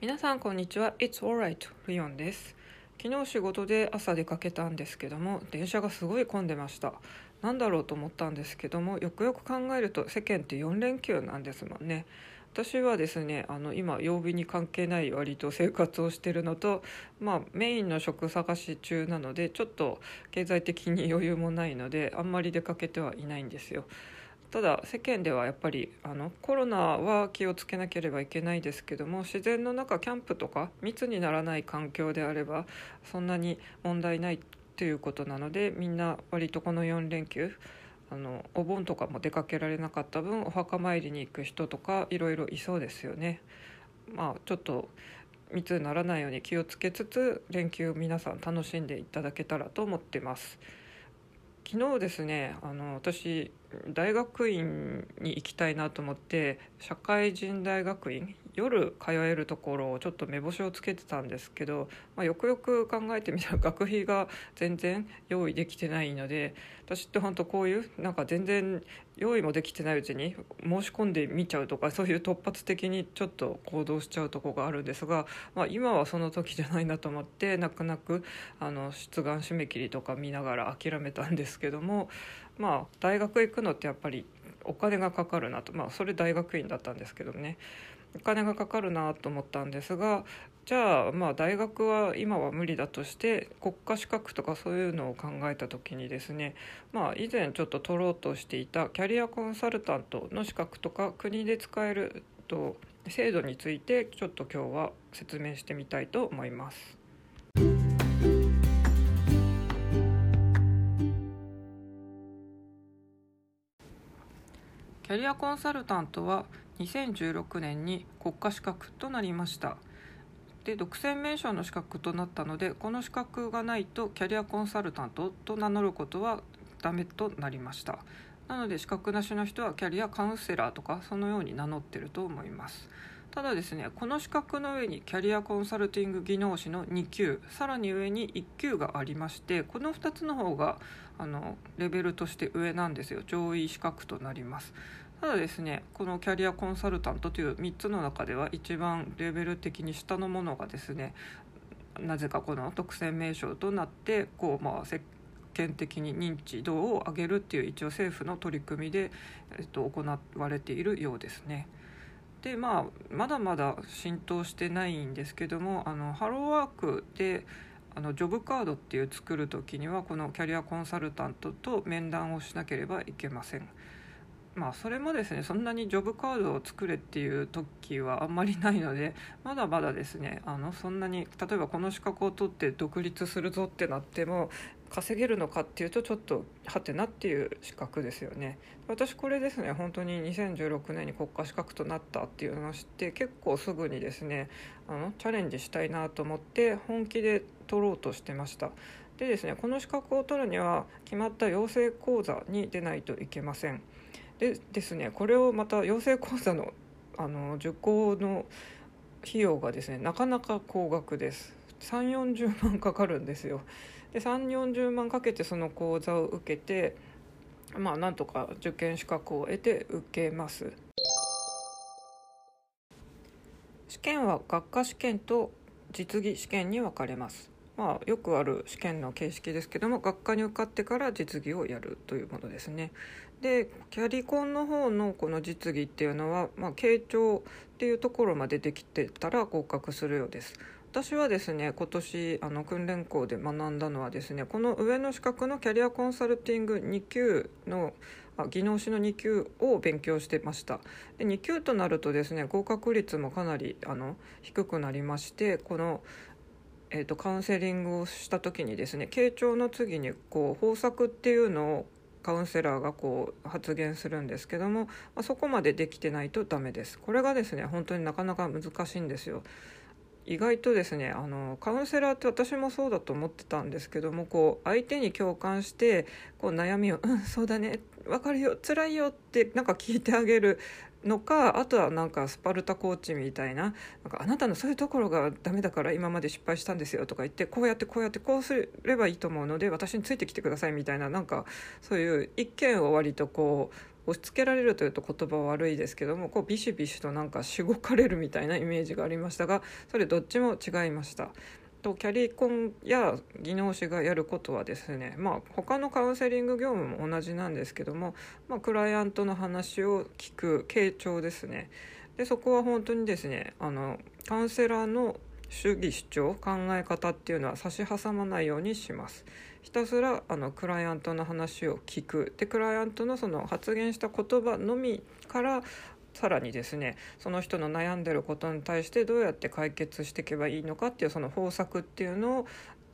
皆さんこんにちは。It's alright リオンです。昨日仕事で朝出かけたんですけども電車がすごい混んでました。なんだろうと思ったんですけどもよくよく考えると世間って4連休なんですもんね。私はですねあの今曜日に関係ない割と生活をしてるのと、まあ、メインの職探し中なのでちょっと経済的に余裕もないのであんまり出かけてはいないんですよ。ただ世間ではやっぱりあのコロナは気をつけなければいけないですけども自然の中キャンプとか密にならない環境であればそんなに問題ないということなのでみんな割とこの4連休あのお盆とかも出かけられなかった分お墓参りに行く人とかいろいろいそうですよね。まあちょっと密にならないように気をつけつつ連休皆さん楽しんでいただけたらと思ってます。昨日ですねあの私大学院に行きたいなと思って社会人大学院夜通えるところをちょっと目星をつけてたんですけど、まあ、よくよく考えてみたら 学費が全然用意できてないので私って本当こういうなんか全然用意もできてないうちに申し込んでみちゃうとかそういう突発的にちょっと行動しちゃうとこがあるんですが、まあ、今はその時じゃないなと思って泣く泣くあの出願締め切りとか見ながら諦めたんですけどもまあ大学行くのってやっぱりお金がかかるなとまあそれ大学院だったんですけどねお金がかかるなと思ったんですがじゃあまあ大学は今は無理だとして国家資格とかそういうのを考えた時にですねまあ以前ちょっと取ろうとしていたキャリアコンサルタントの資格とか国で使えると制度についてちょっと今日は説明してみたいと思います。キャリアコンサルタントは2016年に国家資格となりました。で独占名称の資格となったのでこの資格がないとキャリアコンサルタントと名乗ることはダメとなりました。なので資格なしの人はキャリアカウンセラーとかそのように名乗ってると思います。ただですねこの資格の上にキャリアコンサルティング技能士の2級さらに上に1級がありましてこの2つの方があのレベルとして上なんですよ上位資格となりますただですねこのキャリアコンサルタントという3つの中では一番レベル的に下のものがですねなぜかこの特選名称となってこうまあ世間的に認知度を上げるっていう一応政府の取り組みで、えっと、行われているようですね。でまあまだまだ浸透してないんですけどもあのハローワークであのジョブカードっていう作る時にはこのキャリアコンサルタントと面談をしなければいけません。まあそれもですねそんなにジョブカードを作れっていう時はあんまりないのでまだまだですねあのそんなに例えばこの資格を取って独立するぞってなっても稼げるのかっていうとちょっとはてなっていう資格ですよね。私これですね本当に2016年に国家資格となったっていうのを知って結構すぐにですねあのチャレンジしたいなと思って本気で取ろうとしてました。でですねこの資格を取るには決まった養成講座に出ないといけません。でですねこれをまた養成講座のあの受講の費用がですねなかなか高額です。3 4 0万かかるんですよ。で3 4 0万かけてその講座を受けてまあなんとか受験資格を得て受けます試験は学科試験と実技試験に分かれますまあ、よくある試験の形式ですけども学科に受かってから実技をやるというものですね。でキャリコンの方のこの実技っていうのは、まあ、傾聴っていうところまでできてたら合格するようです。私はですね今年あの訓練校で学んだのはですねこの上の資格のキャリアコンサルティング2級の技能士の2級を勉強してました。で2級となるとですね合格率もかなりあの低くなりましてこのえーと、カウンセリングをした時にですね傾聴の次にこう方策っていうのをカウンセラーがこう発言するんですけども、まあ、そこまでできてないとダメです。これがですね本当になかなか難しいんですよ。意外とですねあのカウンセラーって私もそうだと思ってたんですけどもこう相手に共感してこう悩みを「うんそうだね分かるよ辛いよ」ってなんか聞いてあげるのかあとはなんかスパルタコーチみたいななんかあなたのそういうところがダメだから今まで失敗したんですよとか言ってこうやってこうやってこうすればいいと思うので私についてきてくださいみたいななんかそういう一見を割とこう押し付けられるというと言葉は悪いですけどもこうビシビシとなんかしごかれるみたいなイメージがありましたがそれどっちも違いました。とキャリコンや技能士がやることはですね、まあ、他のカウンセリング業務も同じなんですけども、まあ、クライアントの話を聞く傾聴ですねでそこは本当にですねあのカウンセラーの主義主張考え方っていうのは差し挟まないようにしますひたすらあのクライアントの話を聞く。でクライアントのその発言した言葉のみからさらにですねその人の悩んでることに対してどうやって解決していけばいいのかっていうその方策っていうのを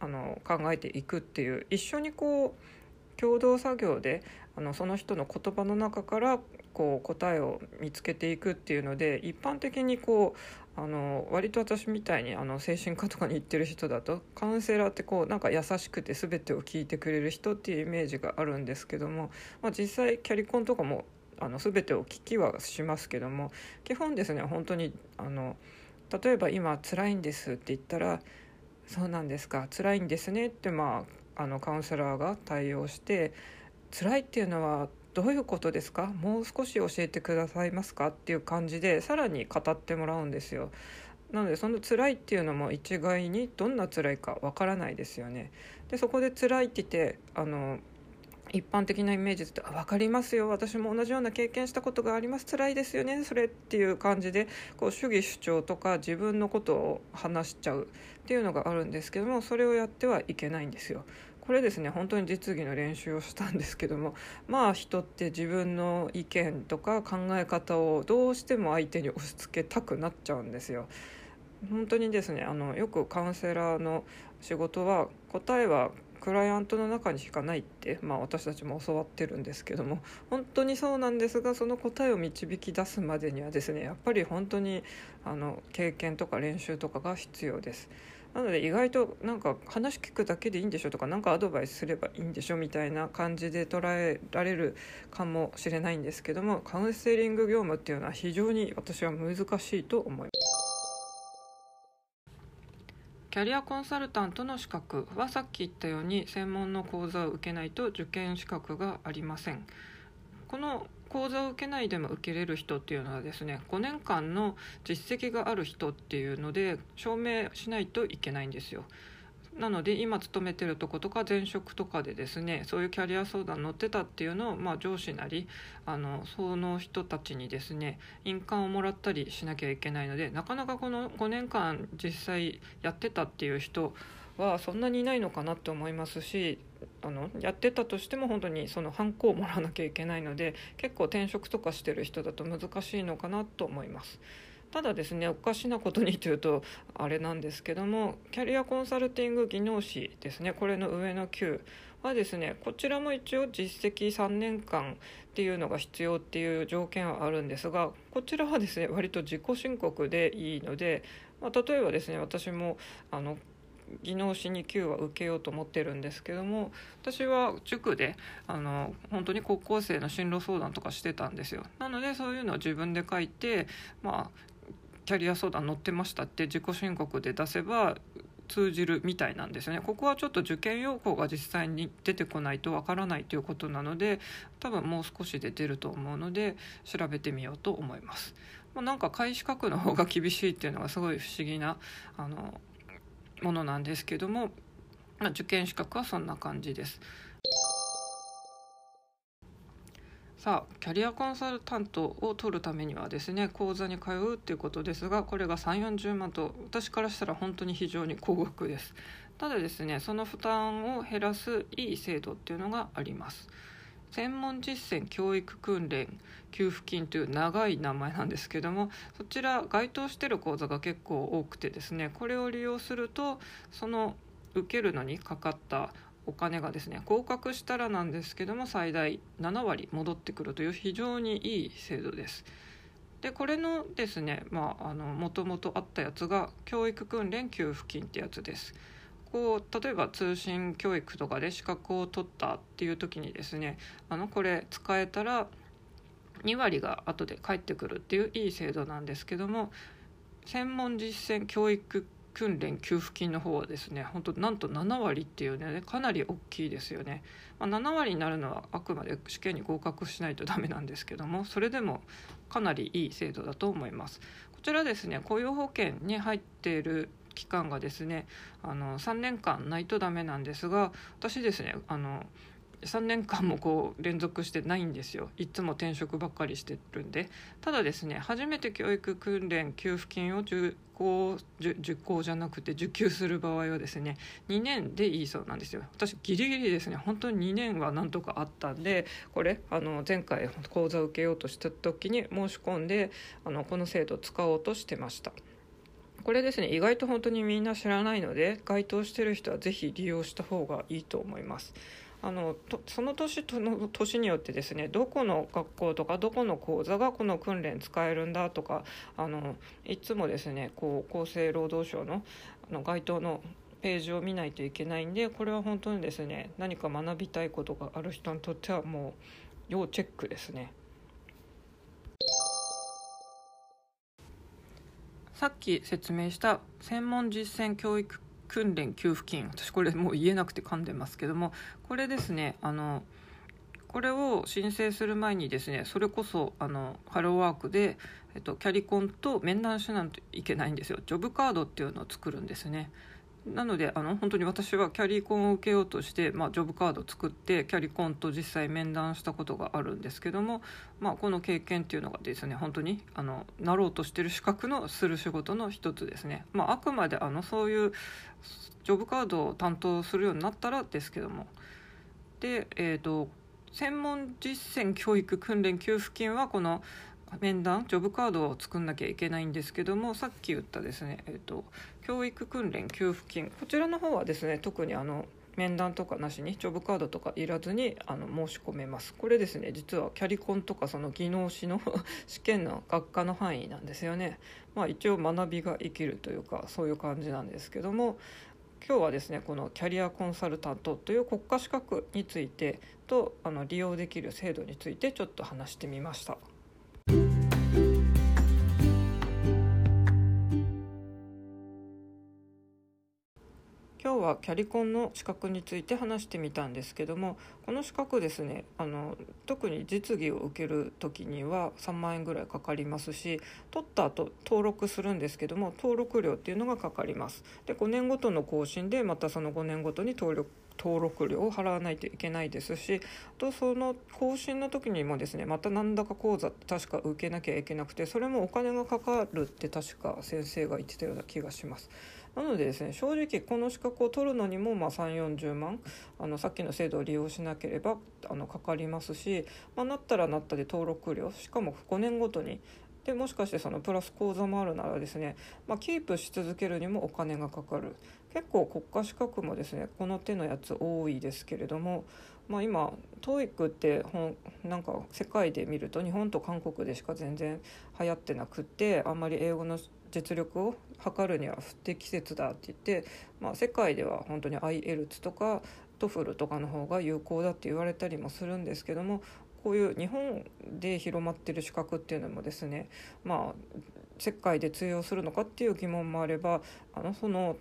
あの考えていくっていう一緒にこう共同作業であのその人の言葉の中からこう答えを見つけていくっていうので一般的にこうあの割と私みたいにあの精神科とかに行ってる人だとカウンセラーってこうなんか優しくて全てを聞いてくれる人っていうイメージがあるんですけども、まあ、実際キャリコンとかもあの全てを聞きはしますけども基本ですね本当にあの例えば今辛いんですって言ったら「そうなんですか辛いんですね」ってまああのカウンセラーが対応して「辛いっていうのはどういうことですか？もう少し教えてくださいますか?」っていう感じでさらに語ってもらうんですよ。なのでその辛いっていうのも一概にどんな辛いかわからないですよね。でそこで辛いって言ってあの一般的なイメージで分かりますよ私も同じような経験したことがあります辛いですよねそれっていう感じでこう主義主張とか自分のことを話しちゃうっていうのがあるんですけどもそれをやってはいけないんですよ。これですね本当に実技の練習をしたんですけども まあ人って自分の意見とか考え方をどうしても相手に押し付けたくなっちゃうんですよ。本当にですねあのよくカウンセラーの仕事は答えはクライアントの中にしかないって、まあ、私たちも教わってるんですけども本当にそうなんですがその答えを導き出すまでにはですねやっぱり本当にあの経験とか練習とかが必要です。なので意外となんか話聞くだけでいいんでしょとか何かアドバイスすればいいんでしょみたいな感じで捉えられるかもしれないんですけどもカウンセリング業務っていうのは非常に私は難しいと思います。キャリアコンサルタントの資格はさっき言ったように専門の講座を受けないと受験資格がありませんこの講座を受けないでも受けれる人っていうのはですね5年間の実績がある人っていうので証明しないといけないんですよ。なので今勤めてるとことか前職とかでですねそういうキャリア相談乗ってたっていうのを、まあ、上司なりあのその人たちにですね印鑑をもらったりしなきゃいけないのでなかなかこの5年間実際やってたっていう人はそんなにいないのかなって思いますしあのやってたとしても本当にそのハンコをもらわなきゃいけないので結構転職とかしてる人だと難しいのかなと思います。ただですねおかしなことにというとあれなんですけどもキャリアコンサルティング技能士ですねこれの上の級はですねこちらも一応実績3年間っていうのが必要っていう条件はあるんですがこちらはですね割と自己申告でいいので、まあ、例えばですね私もあの技能士2級は受けようと思ってるんですけども私は塾であの本当に高校生の進路相談とかしてたんですよ。なのでそういうのを自分で書いてまあキャリア相談載ってましたって自己申告で出せば通じるみたいなんですよね。ここはちょっと受験要項が実際に出てこないとわからないということなので多分もう少しで出ると思うので調べてみようと思います、まあ、なんか開資格の方が厳しいっていうのがすごい不思議なあのものなんですけども、まあ、受験資格はそんな感じです。さあキャリアコンサルタントを取るためにはですね講座に通うっていうことですがこれが3 4 0万と私からしたら本当に非常に高額です。ただですねその負担を減らすいい制度っていうのがあります。専門実践教育訓練給付金という長い名前なんですけどもそちら該当してる講座が結構多くてですねこれを利用するとその受けるのにかかったお金がですね合格したらなんですけども最大7割戻ってくるという非常にいい制度です。でこれのですねまあもともとあったやつが教育訓練給付金ってやつです。こう例えば通信教育とかで資格を取ったっていう時にですねあのこれ使えたら2割が後で返ってくるっていういい制度なんですけども専門実践教育訓練給付金の方はですね本当なんと7割っていうねかなり大きいですよね、まあ、7割になるのはあくまで試験に合格しないとダメなんですけどもそれでもかなりいい制度だと思います。こちらですね雇用保険に入っている期間がですねあの3年間ないとダメなんですが私ですねあの3年間もこう連続してないんですよ。いつも転職ばっかりしてるんで。ただですね初めて教育訓練給付金を受講受講じゃなくて受給する場合はですね2年でいいそうなんですよ。私ギリギリですね本当に2年はなんとかあったんでこれあの前回講座を受けようとした時に申し込んであのこの制度を使おうとしてました。これですね意外と本当にみんな知らないので該当してる人は是非利用した方がいいと思います。あのその年との年によってですねどこの学校とかどこの講座がこの訓練使えるんだとかあのいつもですねこう厚生労働省のあの該当のページを見ないといけないんでこれは本当にですね何か学びたいことがある人にとってはもう要チェックですね。さっき説明した専門実践教育訓練給付金。私これもう言えなくて噛んでますけども。これですねあのこれを申請する前にですねそれこそあのハローワークで、えっと、キャリコンと面談しないといけないんですよ。ジョブカードっていうのを作るんですね。なのであの本当に私はキャリコンを受けようとして、まあ、ジョブカードを作ってキャリコンと実際面談したことがあるんですけども、まあ、この経験っていうのがですね本当にあのなろうとしてる資格のする仕事の一つですね、まあ、あくまであのそういうジョブカードを担当するようになったらですけども。で、えーと、専門実践教育訓練給付金はこの面談ジョブカードを作んなきゃいけないんですけどもさっき言ったですね、えーと、教育訓練給付金。こちらの方はですね特にあの面談とかなしにジョブカードとかいらずにあの申し込めます。これですね実はキャリコンとかその技能士の 試験の学科の範囲なんですよね。まあ一応学びが生きるというかそういう感じなんですけども今日はですねこのキャリアコンサルタントという国家資格についてとあの利用できる制度についてちょっと話してみました。はキャリコンの資格について話してみたんですけどもこの資格ですねあの特に実技を受ける時には3万円ぐらいかかりますし取った後登録するんですけども登録料っていうのがかかりますで5年ごとの更新でまたその5年ごとに登録登録料を払わないといけないですしあとその更新の時にもですねまた何だか講座確か受けなきゃいけなくてそれもお金がかかるって確か先生が言ってたような気がします。なのでですね正直この資格を取るのにもまあ3 4 0万あのさっきの制度を利用しなければあのかかりますし、まあ、なったらなったで登録料しかも5年ごとに。でもしかしてそのプラス口座もあるならですね、まあ、キープし続けるにもお金がかかる。結構国家資格もですねこの手のやつ多いですけれども、まあ、今 TOEIC ってなんか世界で見ると日本と韓国でしか全然流行ってなくてあんまり英語の実力を測るには不適切だって言って、まあ、世界では本当に IELTS とかTOEFL とかの方が有効だって言われたりもするんですけどもこういう日本で広まってる資格っていうのもですねまあ世界で通用するのかっていう疑問もあればあのその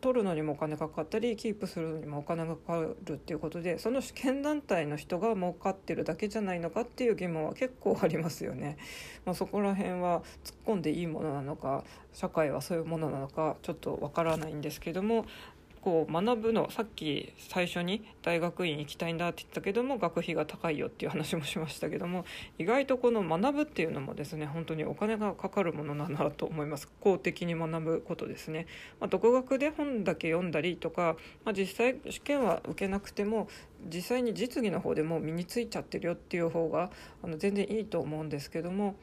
取るのにもお金かかったりキープするのにもお金がかかるっていうことでその試験団体の人が儲かってるだけじゃないのかっていう疑問は結構ありますよね。まあ、そこら辺は突っ込んでいいものなのか社会はそういうものなのかちょっとわからないんですけどもこう学ぶのさっき最初に大学院行きたいんだって言ったけども学費が高いよっていう話もしましたけども 意外とこの学ぶっていうのもですね本当にお金がかかるものなんだと思います。公的に学ぶことですね、まあ、独学で本だけ読んだりとか、まあ、実際試験は受けなくても実際に実技の方でも身についちゃってるよっていう方があの全然いいと思うんですけども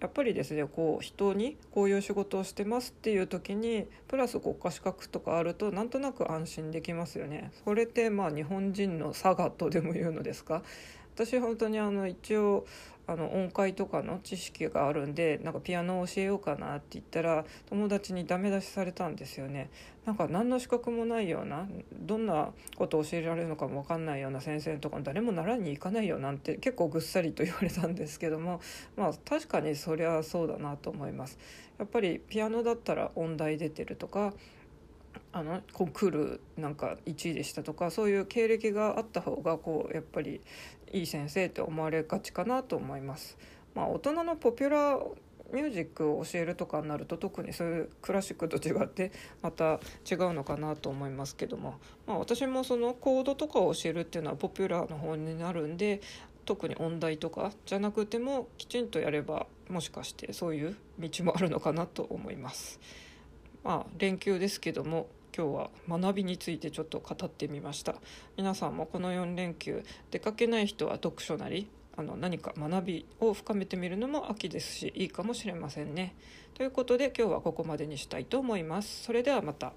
やっぱりですねこう人にこういう仕事をしてますっていう時にプラス国家資格とかあるとなんとなく安心できますよね。それってまあ日本人の差がとでも言うのですか？私本当にあの一応あの音階とかの知識があるんでなんかピアノを教えようかなって言ったら友達にダメ出しされたんですよね。なんか何の資格もないようなどんなことを教えられるのかも分かんないような先生とか誰も習いに行かないよなんて結構ぐっさりと言われたんですけどもまあ確かにそりゃそうだなと思います。やっぱりピアノだったら音大出てるとかあのコンクールなんか1位でしたとかそういう経歴があった方がこうやっぱりいい先生って思われがちかなと思います。まあ、大人のポピュラーミュージックを教えるとかになると特にそういうクラシックと違ってまた違うのかなと思いますけども、まあ、私もそのコードとかを教えるっていうのはポピュラーの方になるんで特に音大とかじゃなくてもきちんとやればもしかしてそういう道もあるのかなと思います。まあ、連休ですけども今日は学びについてちょっと語ってみました皆さんもこの4連休出かけない人は読書なりあの何か学びを深めてみるのも秋ですしいいかもしれませんね。ということで今日はここまでにしたいと思います。それではまた。